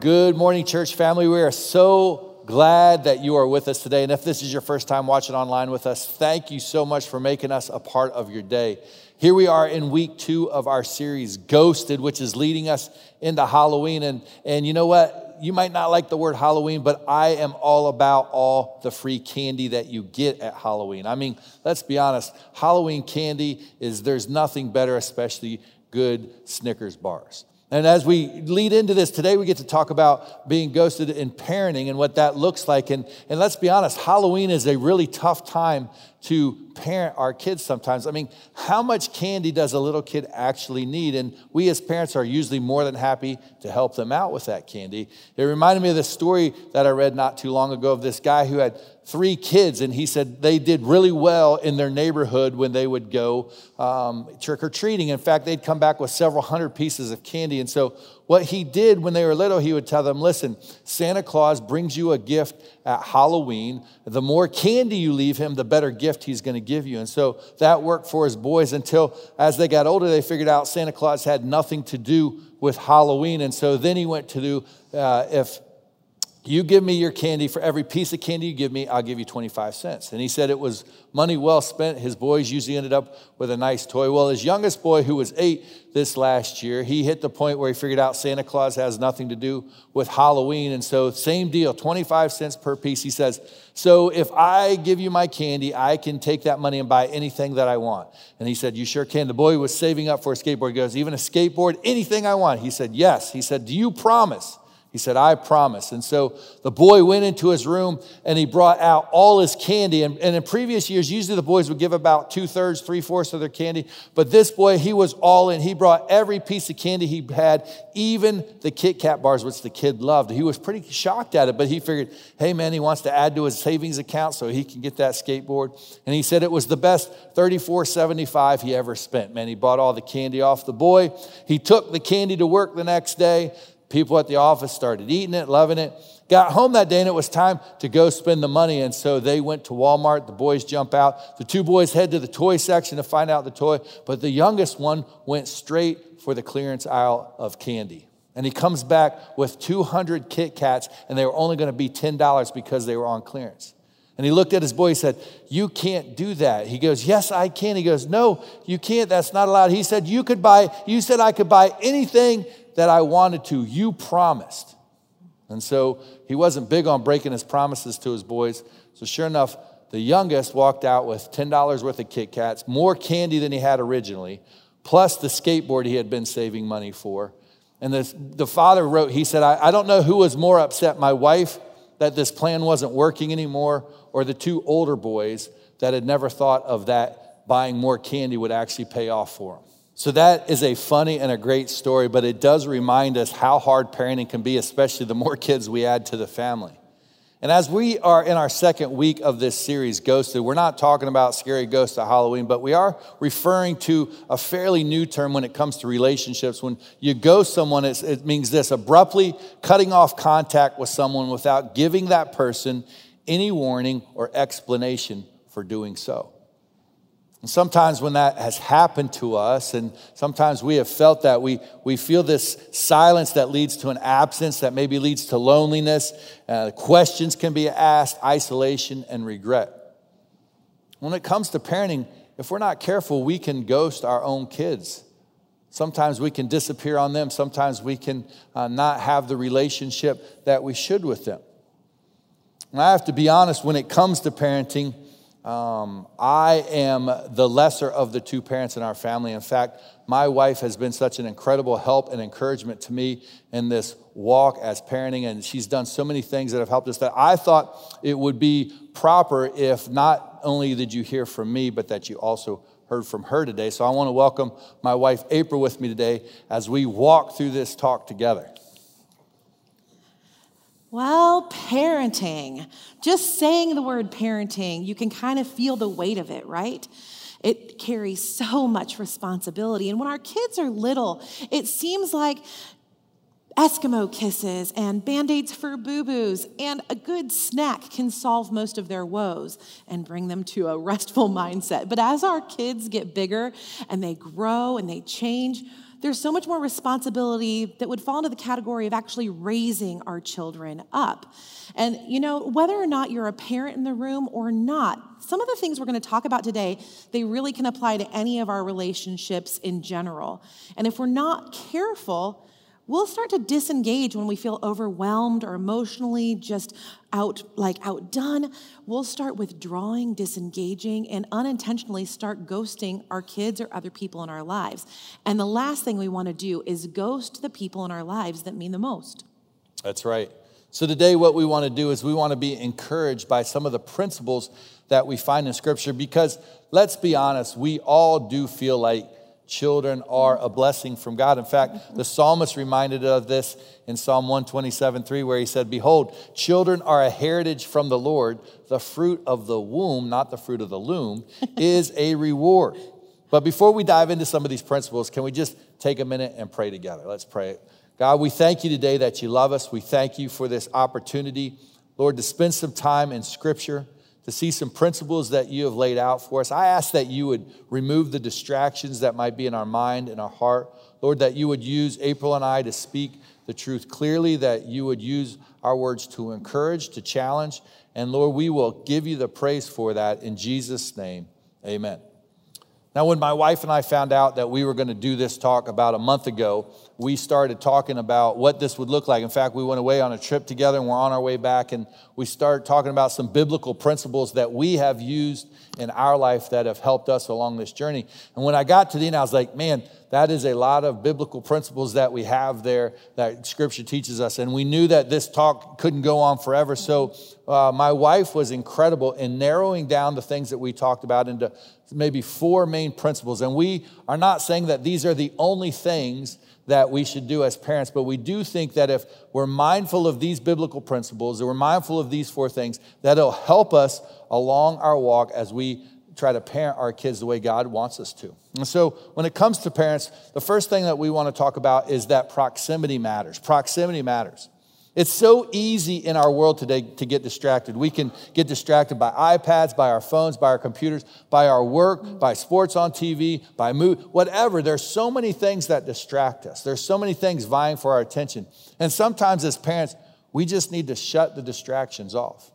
Good morning, church family. We are so glad that you are with us today. And if this is your first time watching online with us, thank you so much for making us a part of your day. Here we are in week two of our series, Ghosted, which is leading us into Halloween. And, and you know what? You might not like the word Halloween, but I am all about all the free candy that you get at Halloween. I mean, let's be honest, Halloween candy is there's nothing better, especially good Snickers bars. And as we lead into this today, we get to talk about being ghosted in parenting and what that looks like. And, and let's be honest, Halloween is a really tough time to parent our kids sometimes. I mean, how much candy does a little kid actually need? And we as parents are usually more than happy to help them out with that candy. It reminded me of this story that I read not too long ago of this guy who had three kids, and he said they did really well in their neighborhood when they would go um, trick or treating. In fact, they'd come back with several hundred pieces of candy. And so what he did when they were little, he would tell them, listen, Santa Claus brings you a gift at Halloween. The more candy you leave him, the better gift he's going to give you. And so that worked for his boys until as they got older, they figured out Santa Claus had nothing to do with Halloween. And so then he went to do, uh, if you give me your candy. For every piece of candy you give me, I'll give you 25 cents. And he said it was money well spent. His boys usually ended up with a nice toy. Well, his youngest boy, who was eight this last year, he hit the point where he figured out Santa Claus has nothing to do with Halloween. And so, same deal 25 cents per piece. He says, So if I give you my candy, I can take that money and buy anything that I want. And he said, You sure can. The boy was saving up for a skateboard. He goes, Even a skateboard, anything I want. He said, Yes. He said, Do you promise? He said, I promise. And so the boy went into his room and he brought out all his candy. And, and in previous years, usually the boys would give about two thirds, three fourths of their candy. But this boy, he was all in. He brought every piece of candy he had, even the Kit Kat bars, which the kid loved. He was pretty shocked at it, but he figured, hey, man, he wants to add to his savings account so he can get that skateboard. And he said it was the best 34.75 he ever spent. Man, he bought all the candy off the boy. He took the candy to work the next day. People at the office started eating it, loving it. Got home that day and it was time to go spend the money. And so they went to Walmart. The boys jump out. The two boys head to the toy section to find out the toy. But the youngest one went straight for the clearance aisle of candy. And he comes back with 200 Kit Kats, and they were only going to be $10 because they were on clearance. And he looked at his boy, he said, You can't do that. He goes, Yes, I can. He goes, No, you can't. That's not allowed. He said, You could buy, you said I could buy anything that I wanted to. You promised. And so he wasn't big on breaking his promises to his boys. So sure enough, the youngest walked out with $10 worth of Kit Kats, more candy than he had originally, plus the skateboard he had been saving money for. And the, the father wrote, he said, I, I don't know who was more upset, my wife that this plan wasn't working anymore, or the two older boys that had never thought of that buying more candy would actually pay off for them. So, that is a funny and a great story, but it does remind us how hard parenting can be, especially the more kids we add to the family. And as we are in our second week of this series, Ghosted, we're not talking about scary ghosts at Halloween, but we are referring to a fairly new term when it comes to relationships. When you ghost someone, it means this abruptly cutting off contact with someone without giving that person any warning or explanation for doing so. And sometimes when that has happened to us, and sometimes we have felt that, we, we feel this silence that leads to an absence, that maybe leads to loneliness. Uh, questions can be asked, isolation, and regret. When it comes to parenting, if we're not careful, we can ghost our own kids. Sometimes we can disappear on them. Sometimes we can uh, not have the relationship that we should with them. And I have to be honest, when it comes to parenting, um, I am the lesser of the two parents in our family. In fact, my wife has been such an incredible help and encouragement to me in this walk as parenting, and she's done so many things that have helped us that I thought it would be proper if not only did you hear from me, but that you also heard from her today. So I want to welcome my wife April with me today as we walk through this talk together. Well, parenting. Just saying the word parenting, you can kind of feel the weight of it, right? It carries so much responsibility. And when our kids are little, it seems like Eskimo kisses and band aids for boo boos and a good snack can solve most of their woes and bring them to a restful mindset. But as our kids get bigger and they grow and they change, there's so much more responsibility that would fall into the category of actually raising our children up. And, you know, whether or not you're a parent in the room or not, some of the things we're going to talk about today, they really can apply to any of our relationships in general. And if we're not careful, we'll start to disengage when we feel overwhelmed or emotionally just out like outdone. We'll start withdrawing disengaging and unintentionally start ghosting our kids or other people in our lives. And the last thing we want to do is ghost the people in our lives that mean the most. That's right. So today what we want to do is we want to be encouraged by some of the principles that we find in scripture because let's be honest we all do feel like children are a blessing from God. In fact, the psalmist reminded of this in Psalm 127 3, where he said, Behold, children are a heritage from the Lord. The fruit of the womb, not the fruit of the loom, is a reward. But before we dive into some of these principles, can we just take a minute and pray together? Let's pray. God, we thank you today that you love us. We thank you for this opportunity, Lord, to spend some time in Scripture to see some principles that you have laid out for us. I ask that you would remove the distractions that might be in our mind and our heart. Lord, that you would use April and I to speak the truth clearly, that you would use our words to encourage, to challenge. And Lord, we will give you the praise for that in Jesus' name. Amen. Now, when my wife and I found out that we were going to do this talk about a month ago, we started talking about what this would look like. In fact, we went away on a trip together and we're on our way back, and we started talking about some biblical principles that we have used in our life that have helped us along this journey. And when I got to the end, I was like, man, that is a lot of biblical principles that we have there that scripture teaches us. And we knew that this talk couldn't go on forever. So uh, my wife was incredible in narrowing down the things that we talked about into maybe four main principles. And we are not saying that these are the only things that we should do as parents, but we do think that if we're mindful of these biblical principles, that we're mindful of these four things, that it'll help us along our walk as we try to parent our kids the way God wants us to. And so, when it comes to parents, the first thing that we want to talk about is that proximity matters. Proximity matters. It's so easy in our world today to get distracted. We can get distracted by iPads, by our phones, by our computers, by our work, by sports on TV, by movie, whatever. There's so many things that distract us. There's so many things vying for our attention. And sometimes as parents, we just need to shut the distractions off.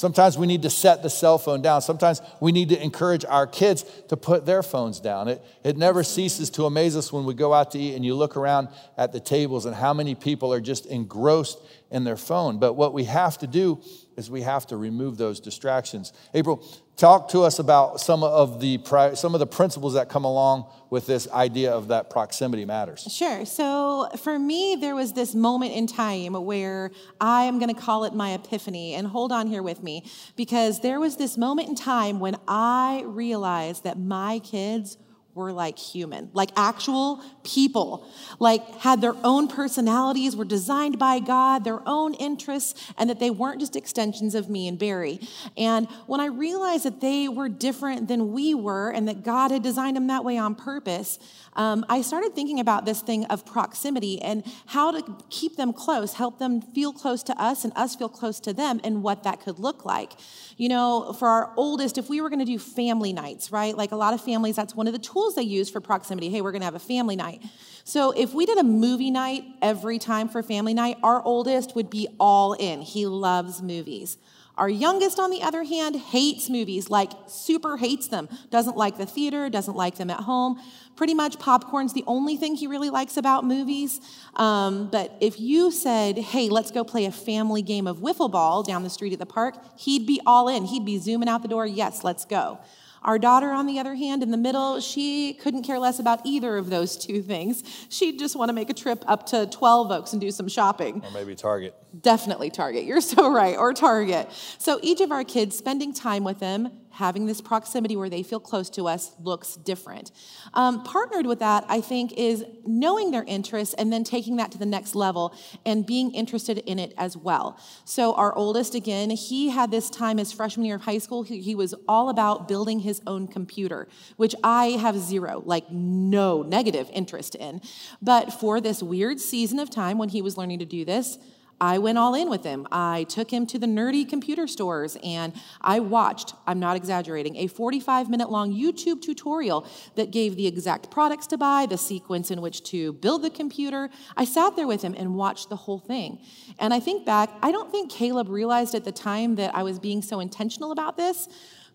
Sometimes we need to set the cell phone down. Sometimes we need to encourage our kids to put their phones down. It, it never ceases to amaze us when we go out to eat and you look around at the tables and how many people are just engrossed in their phone. But what we have to do is we have to remove those distractions. April, talk to us about some of the, some of the principles that come along with this idea of that proximity matters. Sure. So for me, there was this moment in time where I am going to call it my epiphany. And hold on here with me, because there was this moment in time when I realized that my kids were like human, like actual people, like had their own personalities, were designed by God, their own interests, and that they weren't just extensions of me and Barry. And when I realized that they were different than we were and that God had designed them that way on purpose, um, I started thinking about this thing of proximity and how to keep them close, help them feel close to us and us feel close to them, and what that could look like. You know, for our oldest, if we were going to do family nights, right? Like a lot of families, that's one of the tools they use for proximity. Hey, we're going to have a family night. So if we did a movie night every time for family night, our oldest would be all in. He loves movies. Our youngest, on the other hand, hates movies, like super hates them, doesn't like the theater, doesn't like them at home. Pretty much popcorn's the only thing he really likes about movies. Um, but if you said, hey, let's go play a family game of wiffle ball down the street at the park, he'd be all in. He'd be zooming out the door, yes, let's go. Our daughter, on the other hand, in the middle, she couldn't care less about either of those two things. She'd just want to make a trip up to 12 Oaks and do some shopping. Or maybe Target. Definitely Target. You're so right. Or Target. So each of our kids, spending time with them, having this proximity where they feel close to us looks different. Um, partnered with that, I think, is knowing their interests and then taking that to the next level and being interested in it as well. So, our oldest, again, he had this time his freshman year of high school, he, he was all about building his own computer, which I have zero, like no negative interest in. But for this weird season of time when he was learning to do this, I went all in with him. I took him to the nerdy computer stores and I watched, I'm not exaggerating, a 45 minute long YouTube tutorial that gave the exact products to buy, the sequence in which to build the computer. I sat there with him and watched the whole thing. And I think back, I don't think Caleb realized at the time that I was being so intentional about this,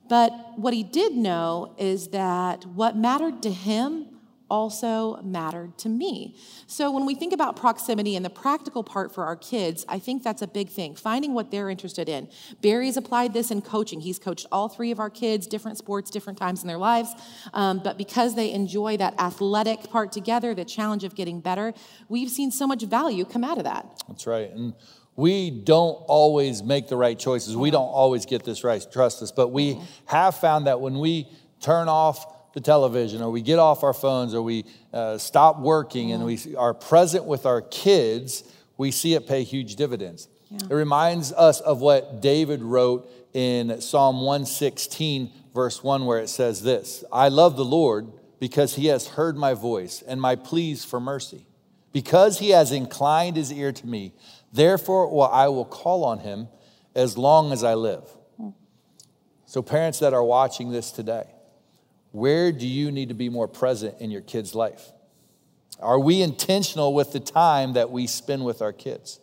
but what he did know is that what mattered to him also mattered to me. So when we think about proximity and the practical part for our kids, I think that's a big thing, finding what they're interested in. Barry's applied this in coaching. He's coached all three of our kids, different sports, different times in their lives. Um, but because they enjoy that athletic part together, the challenge of getting better, we've seen so much value come out of that. That's right. And we don't always make the right choices. We don't always get this right, trust us. But we have found that when we turn off the television or we get off our phones or we uh, stop working and we are present with our kids, we see it pay huge dividends. Yeah. It reminds us of what David wrote in Psalm 116, verse 1, where it says this I love the Lord because he has heard my voice and my pleas for mercy. Because he has inclined his ear to me, therefore well, I will call on him as long as I live. Hmm. So, parents that are watching this today, where do you need to be more present in your kid's life? Are we intentional with the time that we spend with our kids?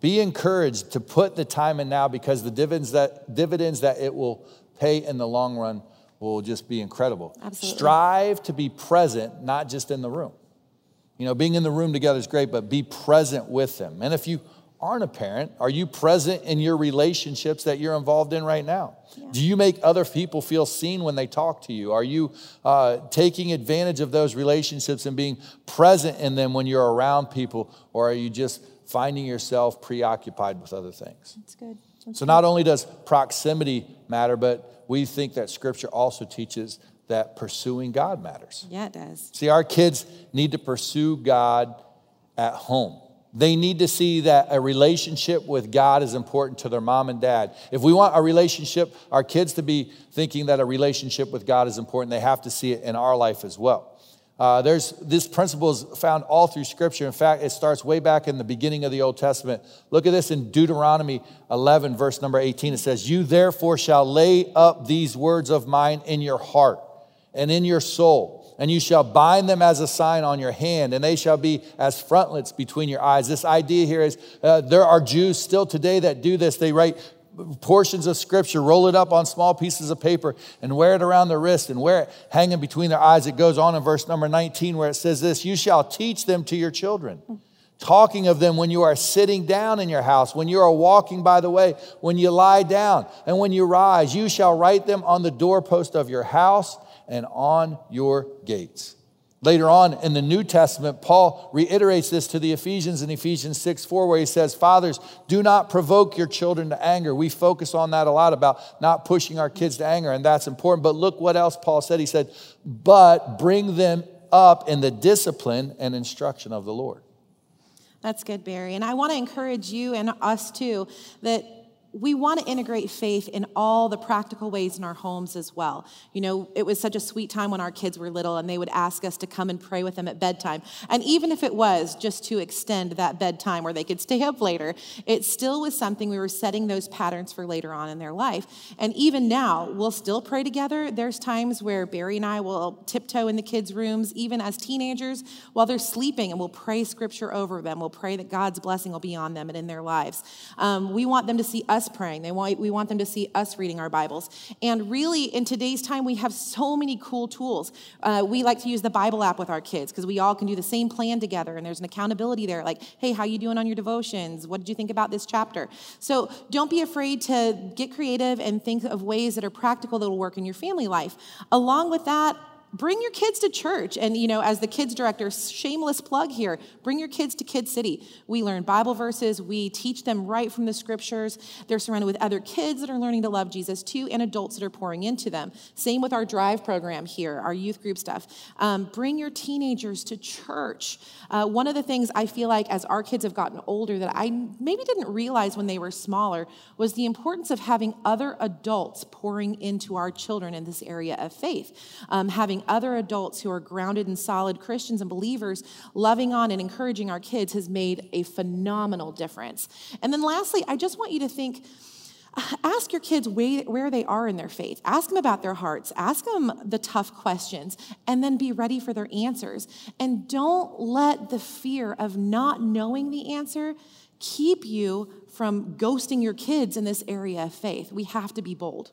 Be encouraged to put the time in now because the dividends that, dividends that it will pay in the long run will just be incredible. Absolutely. Strive to be present, not just in the room. You know, being in the room together is great, but be present with them. And if you aren't a parent, are you present in your relationships that you're involved in right now? Yeah. Do you make other people feel seen when they talk to you? Are you uh, taking advantage of those relationships and being present in them when you're around people, or are you just finding yourself preoccupied with other things? That's good. That's so, not only does proximity matter, but we think that scripture also teaches that pursuing God matters. Yeah, it does. See, our kids need to pursue God at home. They need to see that a relationship with God is important to their mom and dad. If we want a relationship, our kids to be thinking that a relationship with God is important, they have to see it in our life as well. Uh, there's this principle is found all through Scripture. In fact, it starts way back in the beginning of the Old Testament. Look at this in Deuteronomy 11, verse number 18. It says, "You therefore shall lay up these words of mine in your heart and in your soul." And you shall bind them as a sign on your hand, and they shall be as frontlets between your eyes. This idea here is uh, there are Jews still today that do this. They write portions of scripture, roll it up on small pieces of paper, and wear it around their wrist and wear it hanging between their eyes. It goes on in verse number 19 where it says this You shall teach them to your children. Talking of them when you are sitting down in your house, when you are walking by the way, when you lie down, and when you rise, you shall write them on the doorpost of your house and on your gates. Later on in the New Testament, Paul reiterates this to the Ephesians in Ephesians 6 4, where he says, Fathers, do not provoke your children to anger. We focus on that a lot about not pushing our kids to anger, and that's important. But look what else Paul said. He said, But bring them up in the discipline and instruction of the Lord. That's good, Barry. And I want to encourage you and us too that we want to integrate faith in all the practical ways in our homes as well. You know, it was such a sweet time when our kids were little and they would ask us to come and pray with them at bedtime. And even if it was just to extend that bedtime where they could stay up later, it still was something we were setting those patterns for later on in their life. And even now, we'll still pray together. There's times where Barry and I will tiptoe in the kids' rooms, even as teenagers, while they're sleeping, and we'll pray scripture over them. We'll pray that God's blessing will be on them and in their lives. Um, we want them to see us us praying. They want, we want them to see us reading our Bibles. And really, in today's time, we have so many cool tools. Uh, we like to use the Bible app with our kids because we all can do the same plan together, and there's an accountability there. Like, hey, how you doing on your devotions? What did you think about this chapter? So don't be afraid to get creative and think of ways that are practical that will work in your family life. Along with that, bring your kids to church. And, you know, as the kids director, shameless plug here, bring your kids to Kid City. We learn Bible verses, we teach them right from the scriptures. They're surrounded with other kids that are learning to love Jesus too, and adults that are pouring into them. Same with our drive program here, our youth group stuff. Um, bring your teenagers to church. Uh, one of the things I feel like as our kids have gotten older that I maybe didn't realize when they were smaller was the importance of having other adults pouring into our children in this area of faith. Um, having other adults who are grounded and solid Christians and believers loving on and encouraging our kids has made a phenomenal difference. And then lastly, I just want you to think ask your kids where they are in their faith. Ask them about their hearts. Ask them the tough questions and then be ready for their answers. And don't let the fear of not knowing the answer keep you from ghosting your kids in this area of faith. We have to be bold.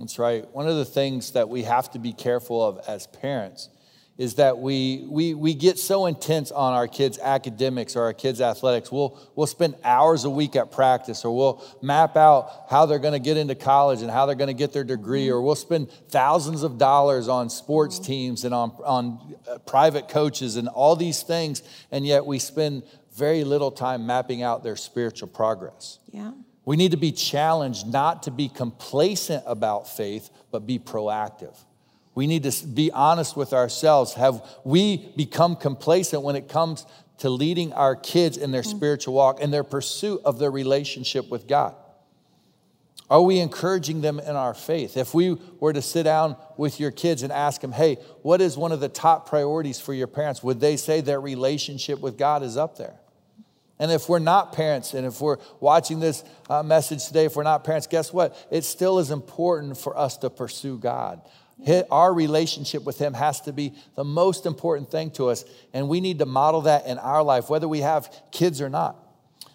That's right. One of the things that we have to be careful of as parents is that we, we, we get so intense on our kids' academics or our kids' athletics. We'll, we'll spend hours a week at practice, or we'll map out how they're going to get into college and how they're going to get their degree, or we'll spend thousands of dollars on sports teams and on, on uh, private coaches and all these things, and yet we spend very little time mapping out their spiritual progress. Yeah. We need to be challenged not to be complacent about faith, but be proactive. We need to be honest with ourselves. Have we become complacent when it comes to leading our kids in their mm. spiritual walk and their pursuit of their relationship with God? Are we encouraging them in our faith? If we were to sit down with your kids and ask them, hey, what is one of the top priorities for your parents? Would they say their relationship with God is up there? And if we're not parents, and if we're watching this uh, message today, if we're not parents, guess what? It still is important for us to pursue God. Our relationship with Him has to be the most important thing to us, and we need to model that in our life, whether we have kids or not.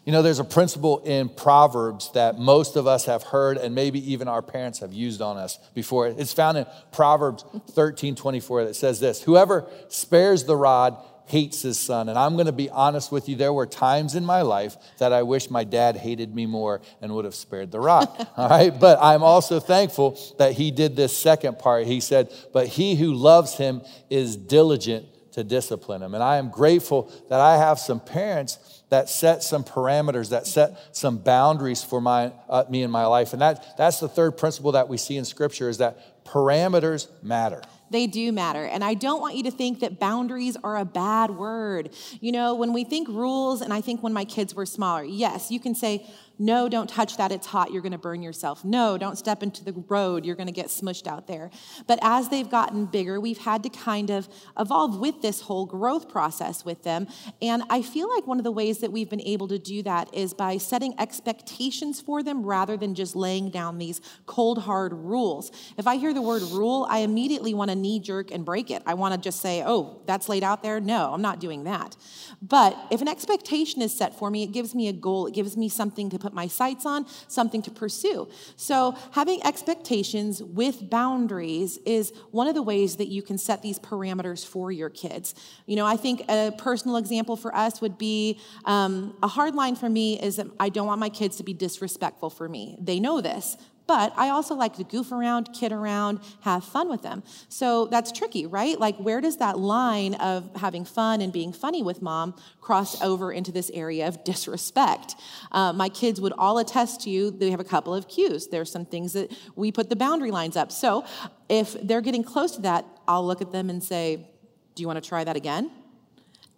You know, there's a principle in Proverbs that most of us have heard, and maybe even our parents have used on us before. It's found in Proverbs 13 24 that says this Whoever spares the rod hates his son. And I'm going to be honest with you, there were times in my life that I wish my dad hated me more and would have spared the rock. All right. But I'm also thankful that he did this second part. He said, But he who loves him is diligent to discipline him. And I am grateful that I have some parents that set some parameters, that set some boundaries for my, uh, me in my life. And that, that's the third principle that we see in Scripture is that parameters matter. They do matter. And I don't want you to think that boundaries are a bad word. You know, when we think rules, and I think when my kids were smaller, yes, you can say, no, don't touch that, it's hot, you're gonna burn yourself. No, don't step into the road, you're gonna get smushed out there. But as they've gotten bigger, we've had to kind of evolve with this whole growth process with them. And I feel like one of the ways that we've been able to do that is by setting expectations for them rather than just laying down these cold, hard rules. If I hear the word rule, I immediately wanna knee jerk and break it. I wanna just say, oh, that's laid out there. No, I'm not doing that. But if an expectation is set for me, it gives me a goal, it gives me something to put my sights on, something to pursue. So, having expectations with boundaries is one of the ways that you can set these parameters for your kids. You know, I think a personal example for us would be um, a hard line for me is that I don't want my kids to be disrespectful for me. They know this, but I also like to goof around, kid around, have fun with them. So that's tricky, right? Like, where does that line of having fun and being funny with mom cross over into this area of disrespect? Uh, my kids would all attest to you, they have a couple of cues. There's some things that we put the boundary lines up. So if they're getting close to that, I'll look at them and say, Do you want to try that again?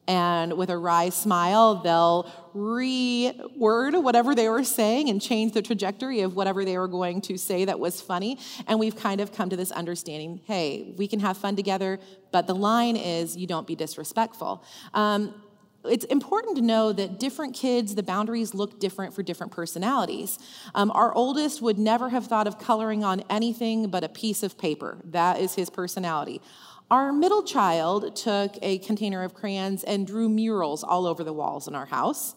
And with a wry smile, they'll reword whatever they were saying and change the trajectory of whatever they were going to say that was funny. And we've kind of come to this understanding hey, we can have fun together, but the line is you don't be disrespectful. Um, it's important to know that different kids, the boundaries look different for different personalities. Um, our oldest would never have thought of coloring on anything but a piece of paper. That is his personality. Our middle child took a container of crayons and drew murals all over the walls in our house.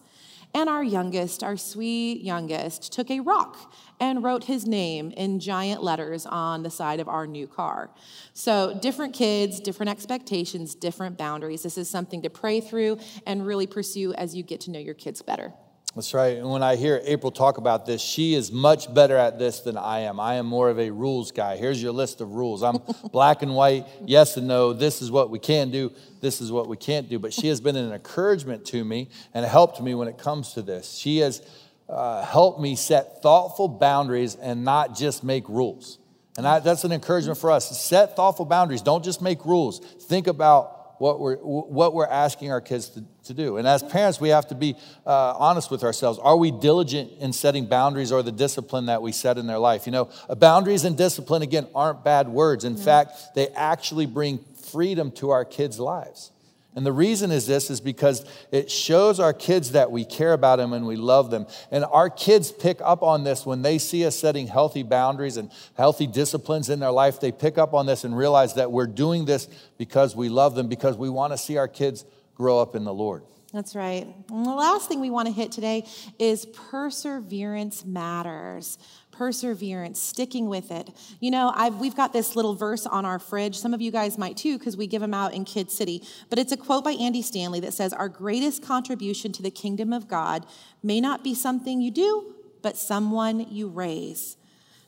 And our youngest, our sweet youngest, took a rock and wrote his name in giant letters on the side of our new car. So, different kids, different expectations, different boundaries. This is something to pray through and really pursue as you get to know your kids better. That's right. And when I hear April talk about this, she is much better at this than I am. I am more of a rules guy. Here's your list of rules. I'm black and white, yes and no. This is what we can do, this is what we can't do. But she has been an encouragement to me and helped me when it comes to this. She has uh, helped me set thoughtful boundaries and not just make rules. And I, that's an encouragement for us. Set thoughtful boundaries. Don't just make rules. Think about what we're, what we're asking our kids to, to do. And as parents, we have to be uh, honest with ourselves. Are we diligent in setting boundaries or the discipline that we set in their life? You know, boundaries and discipline, again, aren't bad words. In fact, they actually bring freedom to our kids' lives. And the reason is this is because it shows our kids that we care about them and we love them. And our kids pick up on this when they see us setting healthy boundaries and healthy disciplines in their life. They pick up on this and realize that we're doing this because we love them, because we want to see our kids grow up in the Lord. That's right. And the last thing we want to hit today is perseverance matters perseverance, sticking with it. You know, I've, we've got this little verse on our fridge. Some of you guys might too, because we give them out in Kid City. But it's a quote by Andy Stanley that says, Our greatest contribution to the kingdom of God may not be something you do, but someone you raise.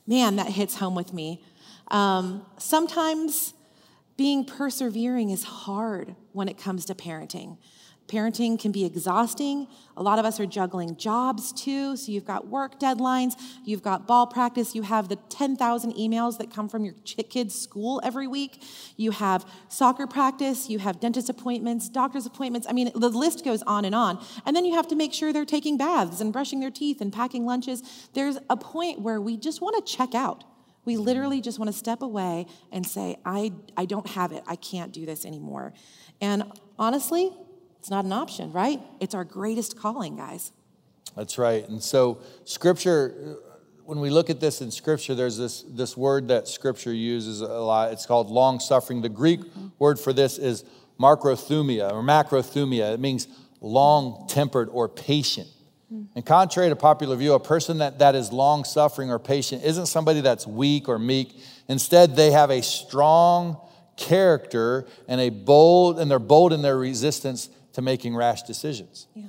Man, that hits home with me. Um, sometimes being persevering is hard when it comes to parenting. Parenting can be exhausting. A lot of us are juggling jobs too. So you've got work deadlines, you've got ball practice, you have the 10,000 emails that come from your kids' school every week, you have soccer practice, you have dentist appointments, doctor's appointments. I mean, the list goes on and on. And then you have to make sure they're taking baths and brushing their teeth and packing lunches. There's a point where we just want to check out. We literally just want to step away and say, I, I don't have it. I can't do this anymore. And honestly, it's not an option, right? It's our greatest calling, guys. That's right. And so, scripture, when we look at this in scripture, there's this, this word that scripture uses a lot. It's called long suffering. The Greek mm-hmm. word for this is macrothumia or macrothumia. It means long tempered or patient. And contrary to popular view, a person that, that is long suffering or patient isn't somebody that's weak or meek. Instead, they have a strong character and a bold, and they're bold in their resistance to making rash decisions. Yeah.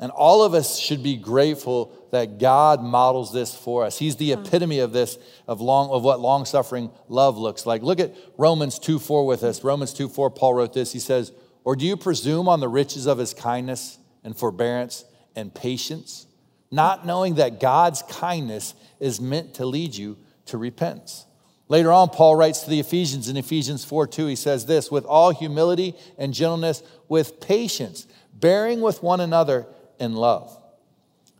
And all of us should be grateful that God models this for us. He's the epitome of this, of, long, of what long suffering love looks like. Look at Romans 2 4 with us. Romans 2 4, Paul wrote this. He says, Or do you presume on the riches of his kindness and forbearance and patience, not knowing that God's kindness is meant to lead you to repentance? Later on, Paul writes to the Ephesians in Ephesians 4 2, he says this with all humility and gentleness, with patience, bearing with one another in love.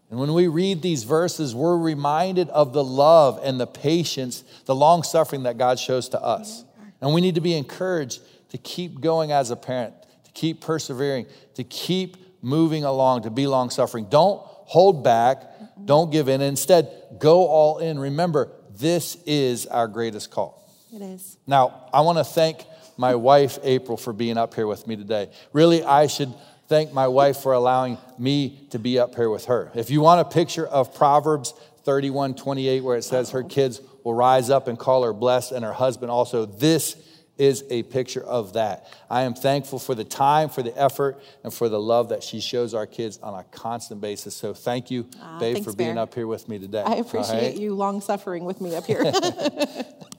And when we read these verses, we're reminded of the love and the patience, the long suffering that God shows to us. And we need to be encouraged to keep going as a parent, to keep persevering, to keep moving along, to be long suffering. Don't hold back, don't give in. Instead, go all in. Remember, this is our greatest call. It is. Now, I want to thank my wife, April, for being up here with me today. Really, I should thank my wife for allowing me to be up here with her. If you want a picture of Proverbs 31 28, where it says her kids will rise up and call her blessed, and her husband also, this is a picture of that. I am thankful for the time, for the effort, and for the love that she shows our kids on a constant basis. So thank you, uh, babe, thanks, for being Bear. up here with me today. I appreciate right? you long suffering with me up here.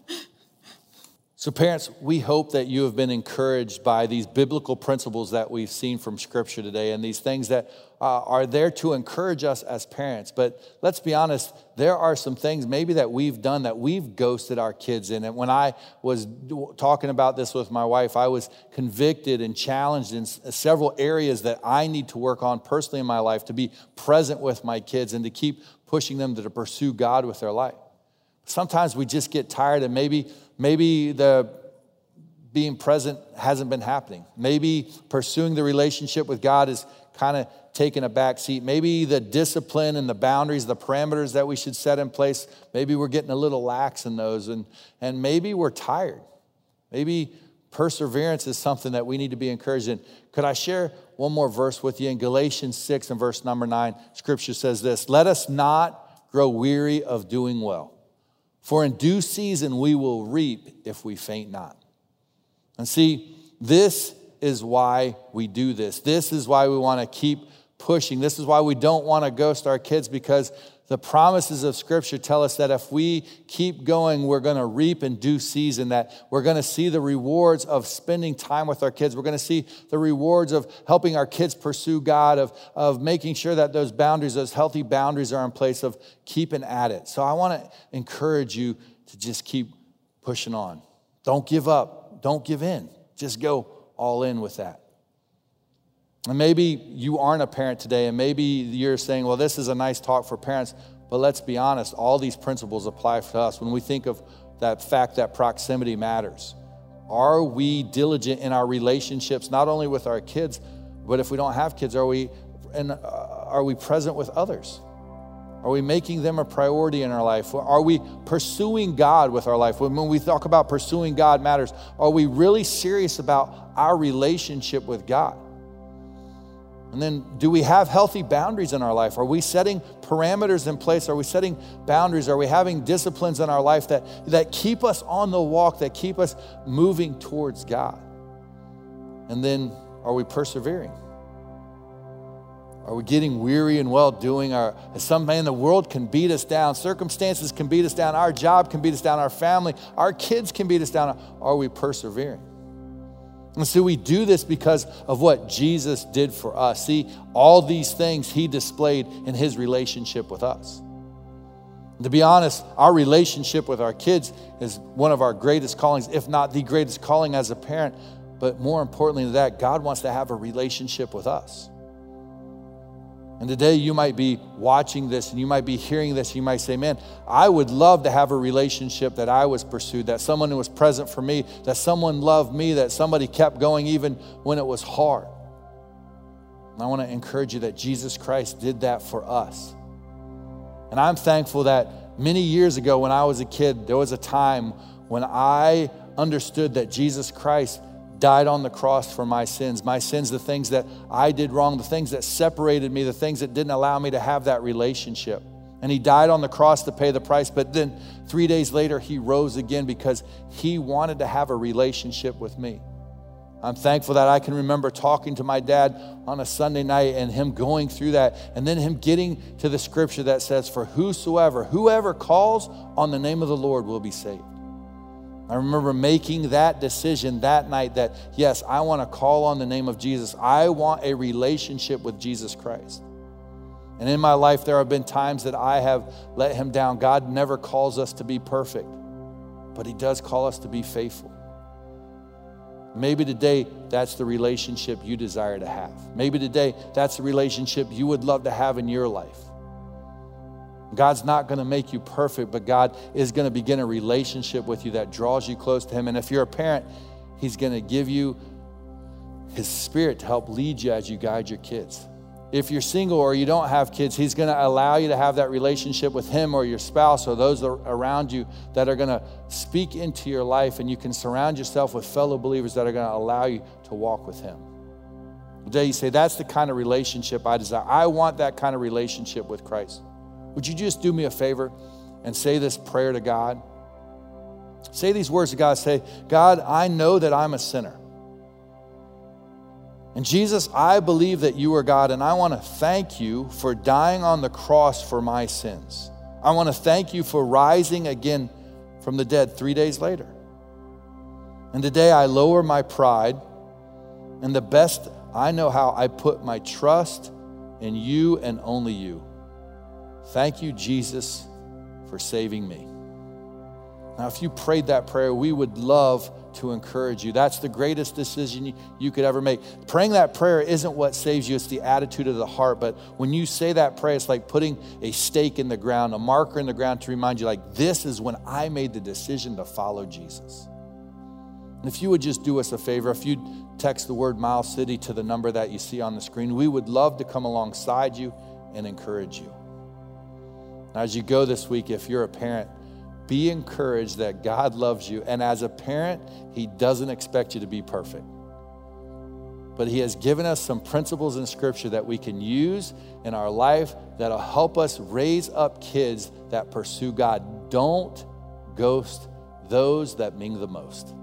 So, parents, we hope that you have been encouraged by these biblical principles that we've seen from Scripture today and these things that uh, are there to encourage us as parents. But let's be honest, there are some things maybe that we've done that we've ghosted our kids in. And when I was talking about this with my wife, I was convicted and challenged in several areas that I need to work on personally in my life to be present with my kids and to keep pushing them to pursue God with their life. Sometimes we just get tired and maybe maybe the being present hasn't been happening. Maybe pursuing the relationship with God is kind of taking a back seat. Maybe the discipline and the boundaries, the parameters that we should set in place, maybe we're getting a little lax in those. And, and maybe we're tired. Maybe perseverance is something that we need to be encouraged in. Could I share one more verse with you? In Galatians 6 and verse number 9, scripture says this Let us not grow weary of doing well. For in due season we will reap if we faint not. And see, this is why we do this. This is why we want to keep pushing. This is why we don't want to ghost our kids because the promises of Scripture tell us that if we keep going, we're going to reap in due season, that we're going to see the rewards of spending time with our kids. We're going to see the rewards of helping our kids pursue God, of, of making sure that those boundaries, those healthy boundaries are in place, of keeping at it. So I want to encourage you to just keep pushing on. Don't give up, don't give in. Just go all in with that. And maybe you aren't a parent today, and maybe you're saying, well, this is a nice talk for parents, but let's be honest, all these principles apply to us. When we think of that fact that proximity matters, are we diligent in our relationships, not only with our kids, but if we don't have kids, are we, and, uh, are we present with others? Are we making them a priority in our life? Are we pursuing God with our life? When we talk about pursuing God matters, are we really serious about our relationship with God? And then, do we have healthy boundaries in our life? Are we setting parameters in place? Are we setting boundaries? Are we having disciplines in our life that, that keep us on the walk, that keep us moving towards God? And then, are we persevering? Are we getting weary and well doing? Our, some man, in the world can beat us down. Circumstances can beat us down. Our job can beat us down. Our family, our kids can beat us down. Are we persevering? And so we do this because of what Jesus did for us. See, all these things he displayed in his relationship with us. To be honest, our relationship with our kids is one of our greatest callings, if not the greatest calling as a parent. But more importantly than that, God wants to have a relationship with us. And today you might be watching this and you might be hearing this. You might say, Man, I would love to have a relationship that I was pursued, that someone was present for me, that someone loved me, that somebody kept going even when it was hard. And I want to encourage you that Jesus Christ did that for us. And I'm thankful that many years ago when I was a kid, there was a time when I understood that Jesus Christ died on the cross for my sins. My sins, the things that I did wrong, the things that separated me, the things that didn't allow me to have that relationship. And he died on the cross to pay the price, but then three days later, he rose again because he wanted to have a relationship with me. I'm thankful that I can remember talking to my dad on a Sunday night and him going through that, and then him getting to the scripture that says, For whosoever, whoever calls on the name of the Lord will be saved. I remember making that decision that night that, yes, I want to call on the name of Jesus. I want a relationship with Jesus Christ. And in my life, there have been times that I have let him down. God never calls us to be perfect, but he does call us to be faithful. Maybe today that's the relationship you desire to have. Maybe today that's the relationship you would love to have in your life. God's not going to make you perfect, but God is going to begin a relationship with you that draws you close to Him. And if you're a parent, He's going to give you His Spirit to help lead you as you guide your kids. If you're single or you don't have kids, He's going to allow you to have that relationship with Him or your spouse or those around you that are going to speak into your life, and you can surround yourself with fellow believers that are going to allow you to walk with Him. Today, you say, That's the kind of relationship I desire. I want that kind of relationship with Christ. Would you just do me a favor and say this prayer to God? Say these words to God. Say, God, I know that I'm a sinner. And Jesus, I believe that you are God, and I want to thank you for dying on the cross for my sins. I want to thank you for rising again from the dead three days later. And today I lower my pride, and the best I know how, I put my trust in you and only you. Thank you, Jesus, for saving me. Now, if you prayed that prayer, we would love to encourage you. That's the greatest decision you could ever make. Praying that prayer isn't what saves you, it's the attitude of the heart. But when you say that prayer, it's like putting a stake in the ground, a marker in the ground to remind you, like, this is when I made the decision to follow Jesus. And if you would just do us a favor, if you'd text the word Miles City to the number that you see on the screen, we would love to come alongside you and encourage you. As you go this week, if you're a parent, be encouraged that God loves you. And as a parent, He doesn't expect you to be perfect. But He has given us some principles in Scripture that we can use in our life that'll help us raise up kids that pursue God. Don't ghost those that mean the most.